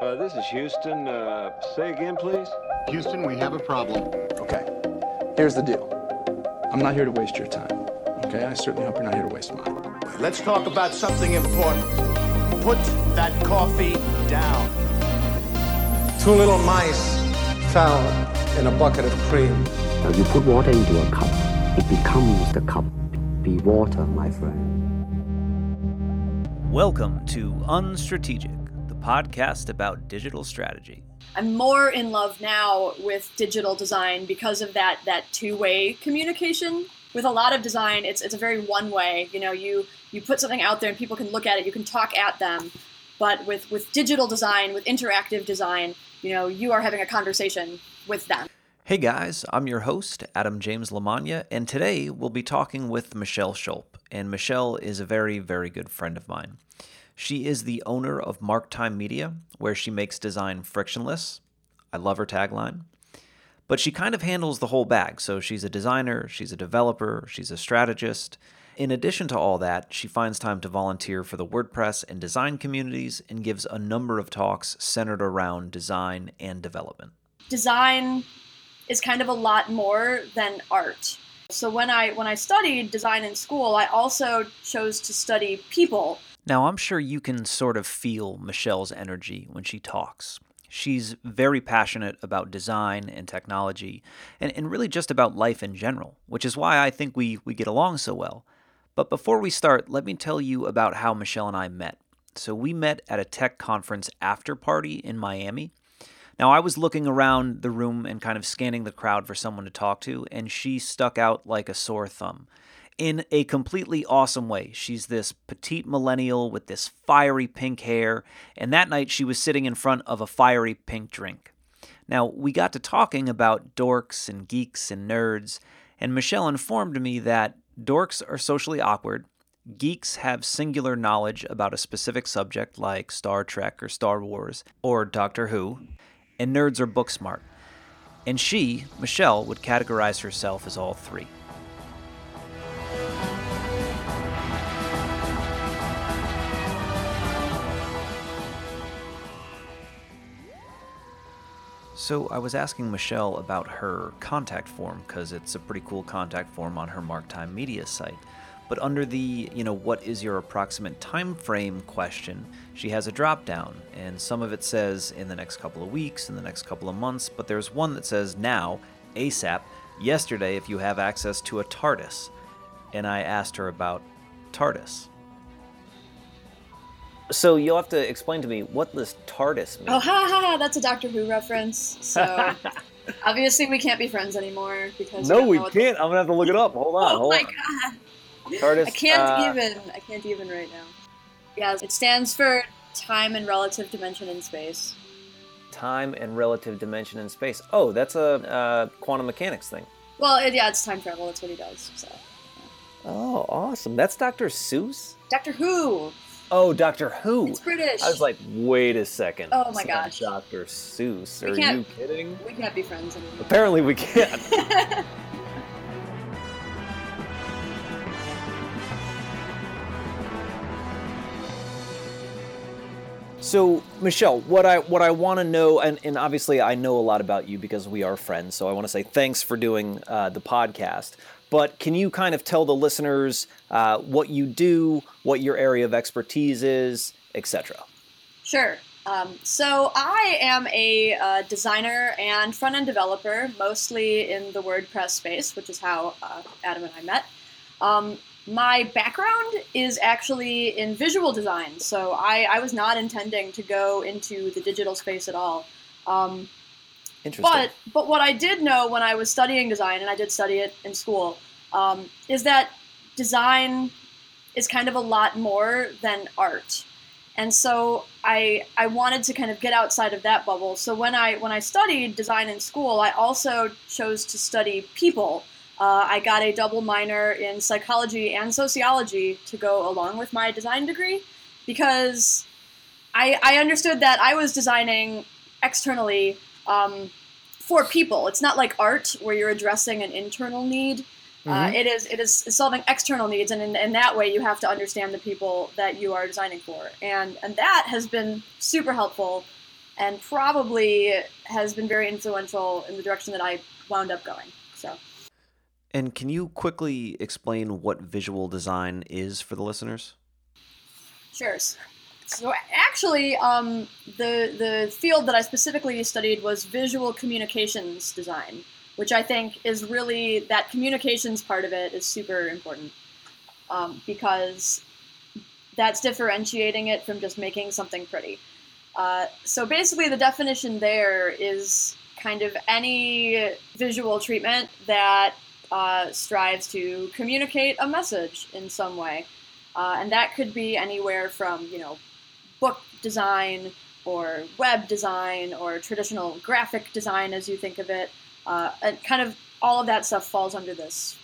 Uh, this is Houston. Uh, say again, please. Houston, we have a problem. Okay, here's the deal. I'm not here to waste your time. Okay, I certainly hope you're not here to waste mine. Let's talk about something important. Put that coffee down. Two little mice found in a bucket of cream. Now you put water into a cup, it becomes the cup. Be water, my friend. Welcome to Unstrategic, the podcast about digital strategy. I'm more in love now with digital design because of that that two-way communication. With a lot of design, it's it's a very one-way. You know, you you put something out there and people can look at it, you can talk at them. But with with digital design, with interactive design, you know, you are having a conversation with them. Hey guys, I'm your host, Adam James Lamagna, and today we'll be talking with Michelle Schulp. And Michelle is a very, very good friend of mine. She is the owner of Marktime Media, where she makes design frictionless. I love her tagline. But she kind of handles the whole bag. So she's a designer, she's a developer, she's a strategist. In addition to all that, she finds time to volunteer for the WordPress and design communities and gives a number of talks centered around design and development. Design is kind of a lot more than art. So when I when I studied design in school, I also chose to study people. Now, I'm sure you can sort of feel Michelle's energy when she talks. She's very passionate about design and technology, and, and really just about life in general, which is why I think we, we get along so well. But before we start, let me tell you about how Michelle and I met. So, we met at a tech conference after party in Miami. Now, I was looking around the room and kind of scanning the crowd for someone to talk to, and she stuck out like a sore thumb in a completely awesome way. She's this petite millennial with this fiery pink hair, and that night she was sitting in front of a fiery pink drink. Now, we got to talking about dorks and geeks and nerds, and Michelle informed me that dorks are socially awkward, geeks have singular knowledge about a specific subject like Star Trek or Star Wars or Doctor Who, and nerds are book smart. And she, Michelle, would categorize herself as all three. So I was asking Michelle about her contact form because it's a pretty cool contact form on her Marktime Media site. But under the, you know, what is your approximate time frame question, she has a drop down, and some of it says in the next couple of weeks, in the next couple of months, but there's one that says now, ASAP, yesterday if you have access to a TARDIS. And I asked her about TARDIS. So you'll have to explain to me what this TARDIS means. Oh, ha ha ha! That's a Doctor Who reference. So obviously we can't be friends anymore because no, don't we can't. I'm gonna have to look it up. Hold on. Oh hold my on. god! TARDIS. I can't uh, even. I can't even right now. Yeah, it stands for time and relative dimension in space. Time and relative dimension in space. Oh, that's a uh, quantum mechanics thing. Well, it, yeah, it's time travel. That's what he does. So, Oh, awesome. That's Dr. Seuss? Doctor Who. Oh, Doctor Who. It's British. I was like, wait a second. Oh my gosh. Dr. Seuss. We Are you kidding? we can't be friends anymore. Apparently we can't. So, Michelle, what I what I want to know, and, and obviously I know a lot about you because we are friends. So I want to say thanks for doing uh, the podcast. But can you kind of tell the listeners uh, what you do, what your area of expertise is, etc.? Sure. Um, so I am a uh, designer and front-end developer, mostly in the WordPress space, which is how uh, Adam and I met. Um, my background is actually in visual design, so I, I was not intending to go into the digital space at all. Um, Interesting. but but what I did know when I was studying design, and I did study it in school, um, is that design is kind of a lot more than art. And so I I wanted to kind of get outside of that bubble. So when I when I studied design in school, I also chose to study people. Uh, I got a double minor in psychology and sociology to go along with my design degree because I, I understood that I was designing externally um, for people. It's not like art where you're addressing an internal need. Uh, it is it is solving external needs, and in, in that way, you have to understand the people that you are designing for, and and that has been super helpful and probably has been very influential in the direction that I wound up going. So. And can you quickly explain what visual design is for the listeners? Sure. So actually, um, the the field that I specifically studied was visual communications design, which I think is really that communications part of it is super important um, because that's differentiating it from just making something pretty. Uh, so basically, the definition there is kind of any visual treatment that uh, strives to communicate a message in some way. Uh, and that could be anywhere from, you know, book design or web design or traditional graphic design as you think of it. Uh, and kind of all of that stuff falls under this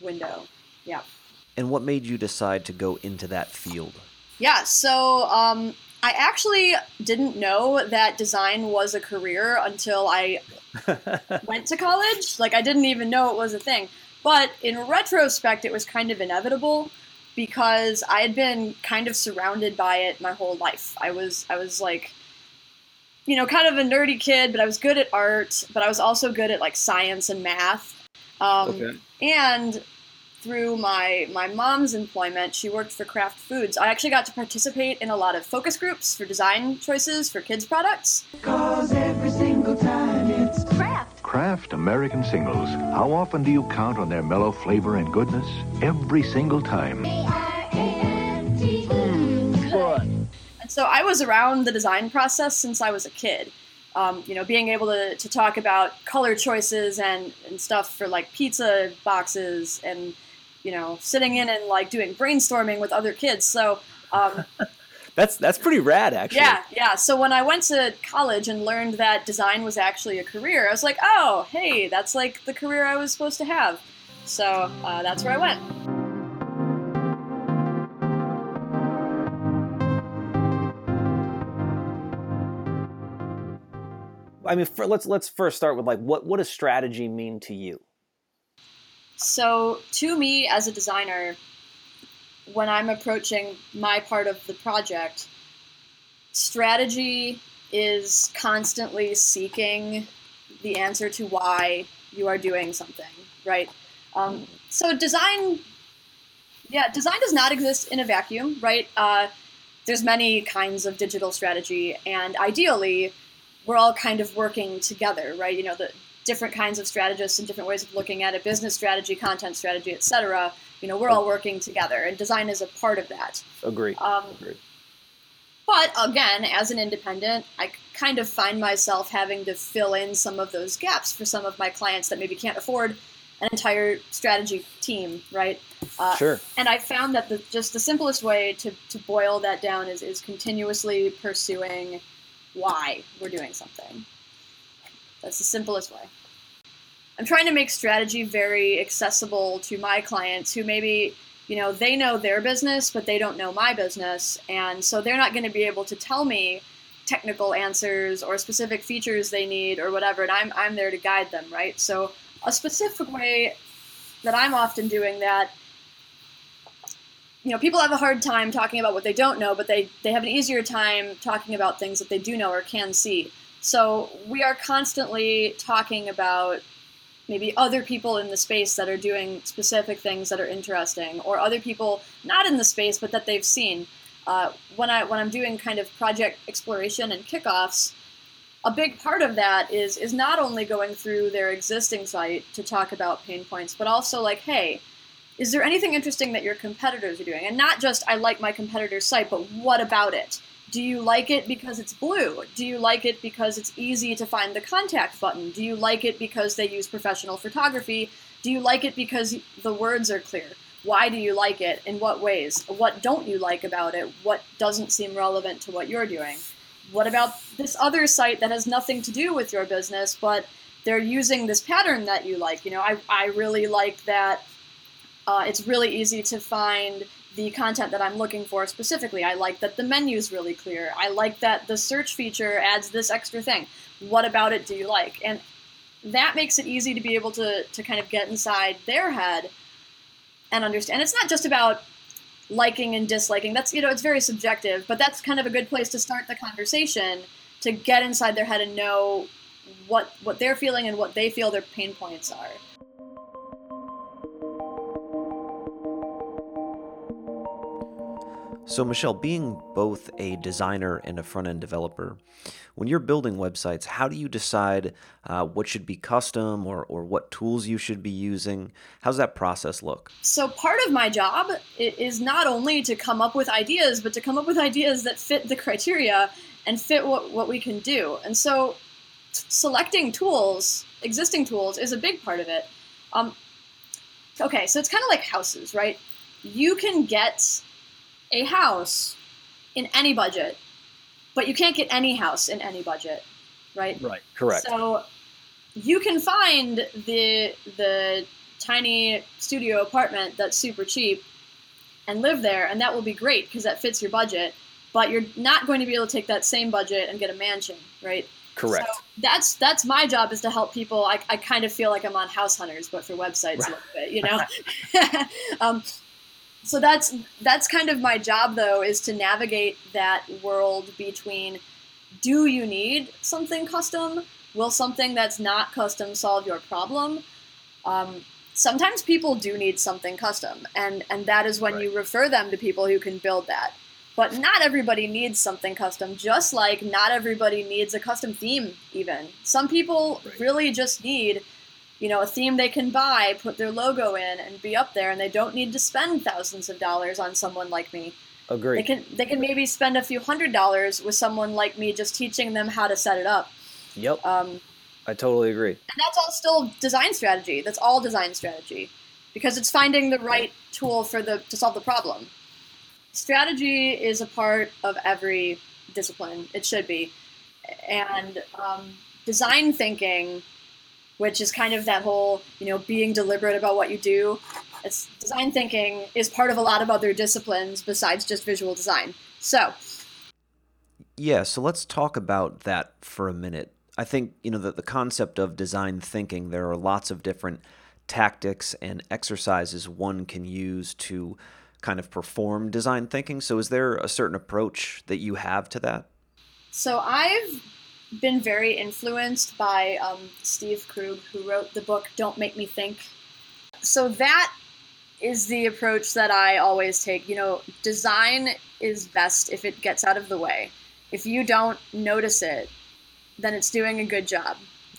window. Yeah. And what made you decide to go into that field? Yeah, so um, I actually didn't know that design was a career until I went to college. Like, I didn't even know it was a thing. But in retrospect, it was kind of inevitable because I had been kind of surrounded by it my whole life. I was, I was like, you know, kind of a nerdy kid, but I was good at art, but I was also good at like science and math. Um, okay. And through my my mom's employment, she worked for Kraft Foods. I actually got to participate in a lot of focus groups for design choices for kids products. Cause every single time it's Kraft. Kraft American Singles. How often do you count on their mellow flavor and goodness? Every single time. And so I was around the design process since I was a kid. Um, you know, being able to, to talk about color choices and, and stuff for like pizza boxes and you know, sitting in and like doing brainstorming with other kids. So um, that's that's pretty rad, actually. Yeah, yeah. So when I went to college and learned that design was actually a career, I was like, oh, hey, that's like the career I was supposed to have. So uh, that's where I went. I mean, for, let's let's first start with like what what does strategy mean to you? So, to me as a designer, when I'm approaching my part of the project, strategy is constantly seeking the answer to why you are doing something, right? Um, so, design, yeah, design does not exist in a vacuum, right? Uh, there's many kinds of digital strategy, and ideally, we're all kind of working together, right? You know, the different kinds of strategists and different ways of looking at a business strategy, content strategy, etc. You know, we're all working together, and design is a part of that. Agree. Um, Agree. But again, as an independent, I kind of find myself having to fill in some of those gaps for some of my clients that maybe can't afford an entire strategy team, right? Uh, sure. And I found that the, just the simplest way to, to boil that down is, is continuously pursuing why we're doing something. That's the simplest way. I'm trying to make strategy very accessible to my clients who maybe, you know, they know their business, but they don't know my business. And so they're not going to be able to tell me technical answers or specific features they need or whatever. And I'm, I'm there to guide them, right? So a specific way that I'm often doing that you know, people have a hard time talking about what they don't know, but they, they have an easier time talking about things that they do know or can see. So we are constantly talking about maybe other people in the space that are doing specific things that are interesting, or other people not in the space but that they've seen. Uh, when I when I'm doing kind of project exploration and kickoffs, a big part of that is is not only going through their existing site to talk about pain points, but also like, hey, is there anything interesting that your competitors are doing? And not just I like my competitor's site, but what about it? Do you like it because it's blue? Do you like it because it's easy to find the contact button? Do you like it because they use professional photography? Do you like it because the words are clear? Why do you like it? In what ways? What don't you like about it? What doesn't seem relevant to what you're doing? What about this other site that has nothing to do with your business, but they're using this pattern that you like? You know, I, I really like that uh, it's really easy to find the content that I'm looking for specifically. I like that the menu is really clear. I like that the search feature adds this extra thing. What about it do you like? And that makes it easy to be able to, to kind of get inside their head and understand. And It's not just about liking and disliking. That's, you know, it's very subjective, but that's kind of a good place to start the conversation to get inside their head and know what what they're feeling and what they feel their pain points are. So, Michelle, being both a designer and a front end developer, when you're building websites, how do you decide uh, what should be custom or, or what tools you should be using? How's that process look? So, part of my job is not only to come up with ideas, but to come up with ideas that fit the criteria and fit what, what we can do. And so, selecting tools, existing tools, is a big part of it. Um, okay, so it's kind of like houses, right? You can get a house in any budget, but you can't get any house in any budget, right? Right. Correct. So you can find the the tiny studio apartment that's super cheap and live there, and that will be great because that fits your budget. But you're not going to be able to take that same budget and get a mansion, right? Correct. So that's that's my job is to help people. I, I kind of feel like I'm on House Hunters, but for websites a little bit, you know. um, so that's that's kind of my job though is to navigate that world between do you need something custom will something that's not custom solve your problem um, sometimes people do need something custom and and that is when right. you refer them to people who can build that but not everybody needs something custom just like not everybody needs a custom theme even some people right. really just need you know, a theme they can buy, put their logo in, and be up there, and they don't need to spend thousands of dollars on someone like me. Agree. They can they can maybe spend a few hundred dollars with someone like me, just teaching them how to set it up. Yep. Um, I totally agree. And that's all still design strategy. That's all design strategy, because it's finding the right tool for the to solve the problem. Strategy is a part of every discipline. It should be, and um, design thinking which is kind of that whole, you know, being deliberate about what you do. It's design thinking is part of a lot of other disciplines besides just visual design. So, yeah, so let's talk about that for a minute. I think, you know, that the concept of design thinking, there are lots of different tactics and exercises one can use to kind of perform design thinking. So, is there a certain approach that you have to that? So, I've been very influenced by um, Steve Krug, who wrote the book Don't Make Me Think. So that is the approach that I always take. You know, design is best if it gets out of the way. If you don't notice it, then it's doing a good job.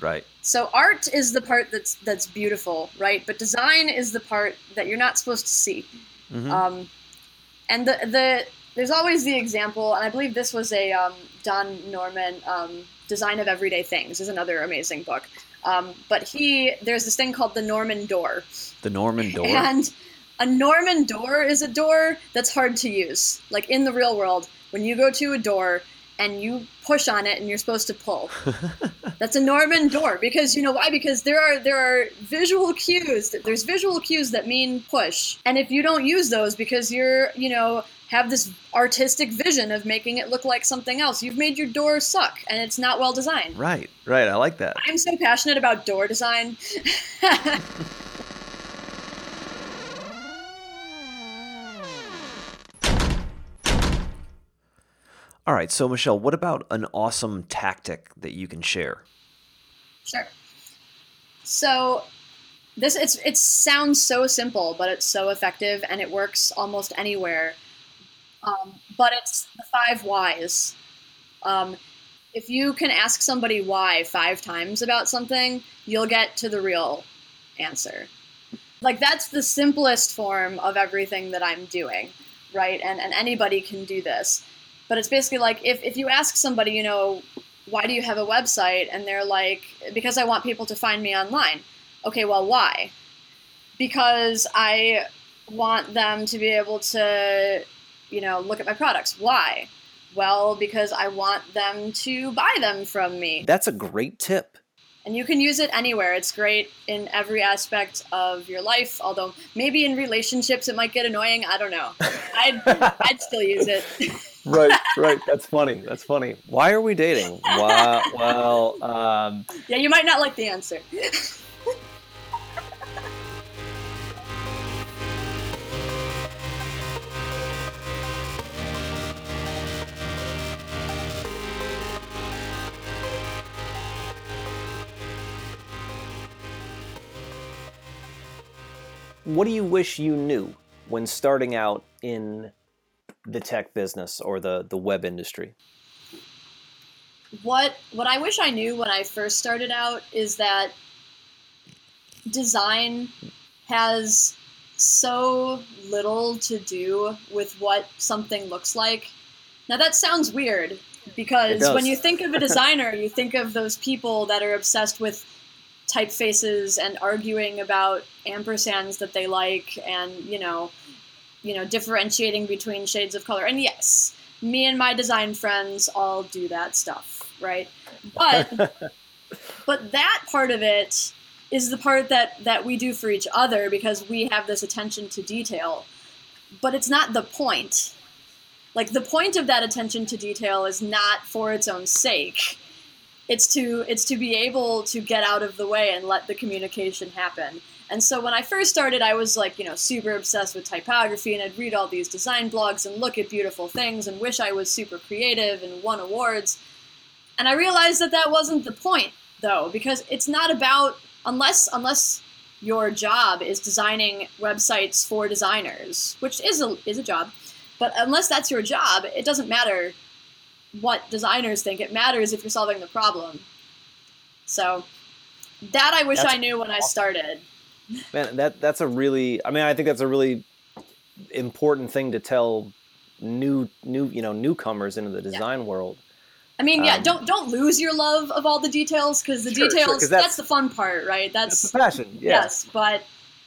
Right. So art is the part that's that's beautiful, right? But design is the part that you're not supposed to see. Mm-hmm. Um, and the the there's always the example, and I believe this was a um, Don Norman um, Design of Everyday Things is another amazing book. Um, but he, there's this thing called the Norman door. The Norman door. And a Norman door is a door that's hard to use. Like in the real world, when you go to a door and you push on it and you're supposed to pull. that's a Norman door because you know why? Because there are there are visual cues. There's visual cues that mean push, and if you don't use those because you're you know have this artistic vision of making it look like something else. You've made your door suck and it's not well designed. Right, right. I like that. I'm so passionate about door design. All right, so Michelle, what about an awesome tactic that you can share? Sure. So this it's it sounds so simple, but it's so effective and it works almost anywhere. Um, but it's the five whys. Um, if you can ask somebody why five times about something, you'll get to the real answer. Like that's the simplest form of everything that I'm doing, right? And and anybody can do this. But it's basically like if, if you ask somebody, you know, why do you have a website? And they're like, because I want people to find me online. Okay, well, why? Because I want them to be able to you know, look at my products. Why? Well, because I want them to buy them from me. That's a great tip. And you can use it anywhere. It's great in every aspect of your life, although maybe in relationships it might get annoying. I don't know. I'd, I'd still use it. right, right. That's funny. That's funny. Why are we dating? Well, um, yeah, you might not like the answer. what do you wish you knew when starting out in the tech business or the the web industry? What what I wish I knew when I first started out is that design has so little to do with what something looks like. Now that sounds weird because when you think of a designer, you think of those people that are obsessed with typefaces and arguing about ampersands that they like and, you know, you know, differentiating between shades of color. And yes, me and my design friends all do that stuff, right? But but that part of it is the part that that we do for each other because we have this attention to detail. But it's not the point. Like the point of that attention to detail is not for its own sake. It's to it's to be able to get out of the way and let the communication happen. And so when I first started, I was like, you know, super obsessed with typography and I'd read all these design blogs and look at beautiful things and wish I was super creative and won awards. And I realized that that wasn't the point, though, because it's not about unless unless your job is designing websites for designers, which is a is a job, but unless that's your job, it doesn't matter what designers think. It matters if you're solving the problem. So that I wish that's I knew when I started. Man, that that's a really I mean I think that's a really important thing to tell new new you know newcomers into the design yeah. world I mean, yeah, um, don't don't lose your love of all the details because the sure, details sure, that's, that's, the fun part, right? That's, that's the passion. Yeah. Yes, but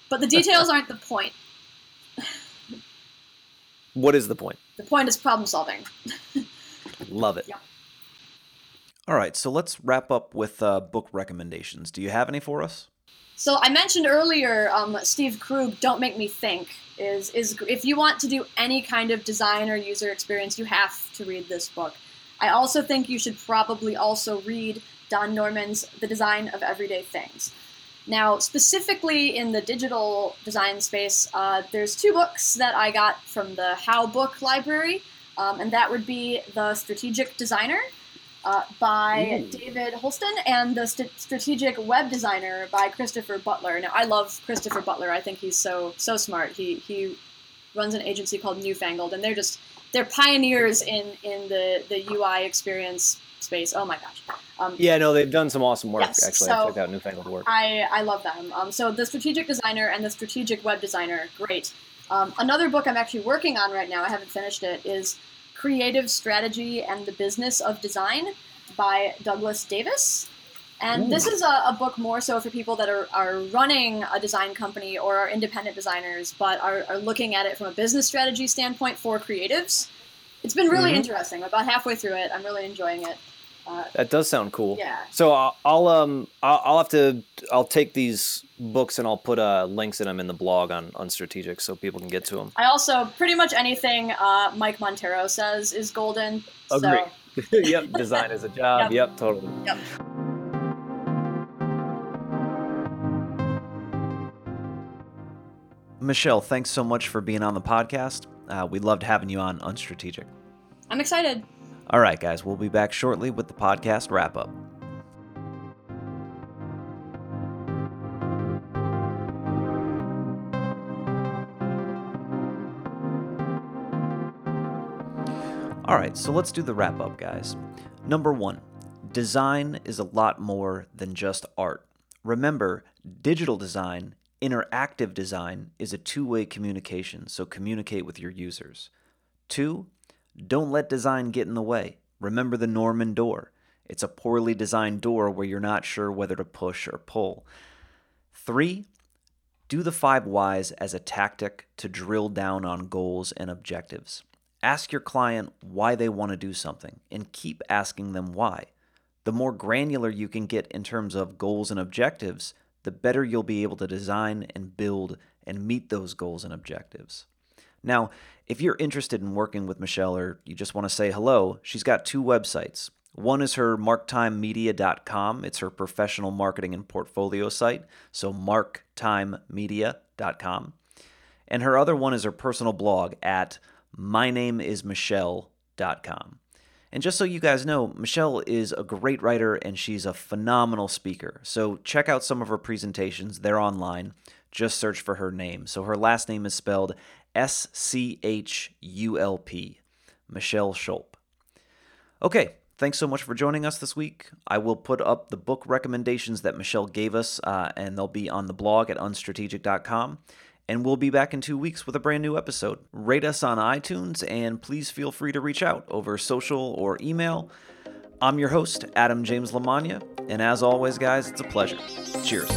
but the details aren't the point. what is the point? The point is problem solving. Love it. Yeah. All right, so let's wrap up with uh, book recommendations. Do you have any for us? So I mentioned earlier, um, Steve Krug, "Don't Make Me Think." Is is if you want to do any kind of design or user experience, you have to read this book. I also think you should probably also read Don Norman's The Design of Everyday Things. Now, specifically in the digital design space, uh, there's two books that I got from the How Book Library, um, and that would be The Strategic Designer uh, by Ooh. David Holston and The St- Strategic Web Designer by Christopher Butler. Now, I love Christopher Butler. I think he's so so smart. He he runs an agency called Newfangled, and they're just they're pioneers in in the the UI experience space. Oh my gosh. Um, yeah, no, they've done some awesome work. Yes, actually, so I checked out Newfangled work. I I love them. Um, so the strategic designer and the strategic web designer, great. Um, another book I'm actually working on right now, I haven't finished it, is Creative Strategy and the Business of Design by Douglas Davis. And Ooh. this is a, a, book more so for people that are, are running a design company or are independent designers, but are, are looking at it from a business strategy standpoint for creatives. It's been really mm-hmm. interesting. About halfway through it, I'm really enjoying it. Uh, that does sound cool. Yeah. So I'll, I'll um I'll, I'll, have to I'll take these books and I'll put uh, links in them in the blog on on strategic so people can get to them. I also pretty much anything uh, Mike Monteiro says is golden. Agree. So. yep. Design is a job. yep. yep totally. Yep. Michelle, thanks so much for being on the podcast. Uh, we loved having you on Unstrategic. I'm excited. All right, guys, we'll be back shortly with the podcast wrap up. All right, so let's do the wrap up, guys. Number one, design is a lot more than just art. Remember, digital design Interactive design is a two way communication, so communicate with your users. Two, don't let design get in the way. Remember the Norman door. It's a poorly designed door where you're not sure whether to push or pull. Three, do the five whys as a tactic to drill down on goals and objectives. Ask your client why they want to do something and keep asking them why. The more granular you can get in terms of goals and objectives, the better you'll be able to design and build and meet those goals and objectives. Now, if you're interested in working with Michelle or you just want to say hello, she's got two websites. One is her marktimemedia.com. It's her professional marketing and portfolio site, so marktimemedia.com. And her other one is her personal blog at mynameismichelle.com. And just so you guys know, Michelle is a great writer and she's a phenomenal speaker. So check out some of her presentations, they're online. Just search for her name. So her last name is spelled S C H U L P, Michelle Schulp. Okay, thanks so much for joining us this week. I will put up the book recommendations that Michelle gave us, uh, and they'll be on the blog at unstrategic.com. And we'll be back in two weeks with a brand new episode. Rate us on iTunes, and please feel free to reach out over social or email. I'm your host, Adam James Lamagna, and as always, guys, it's a pleasure. Cheers.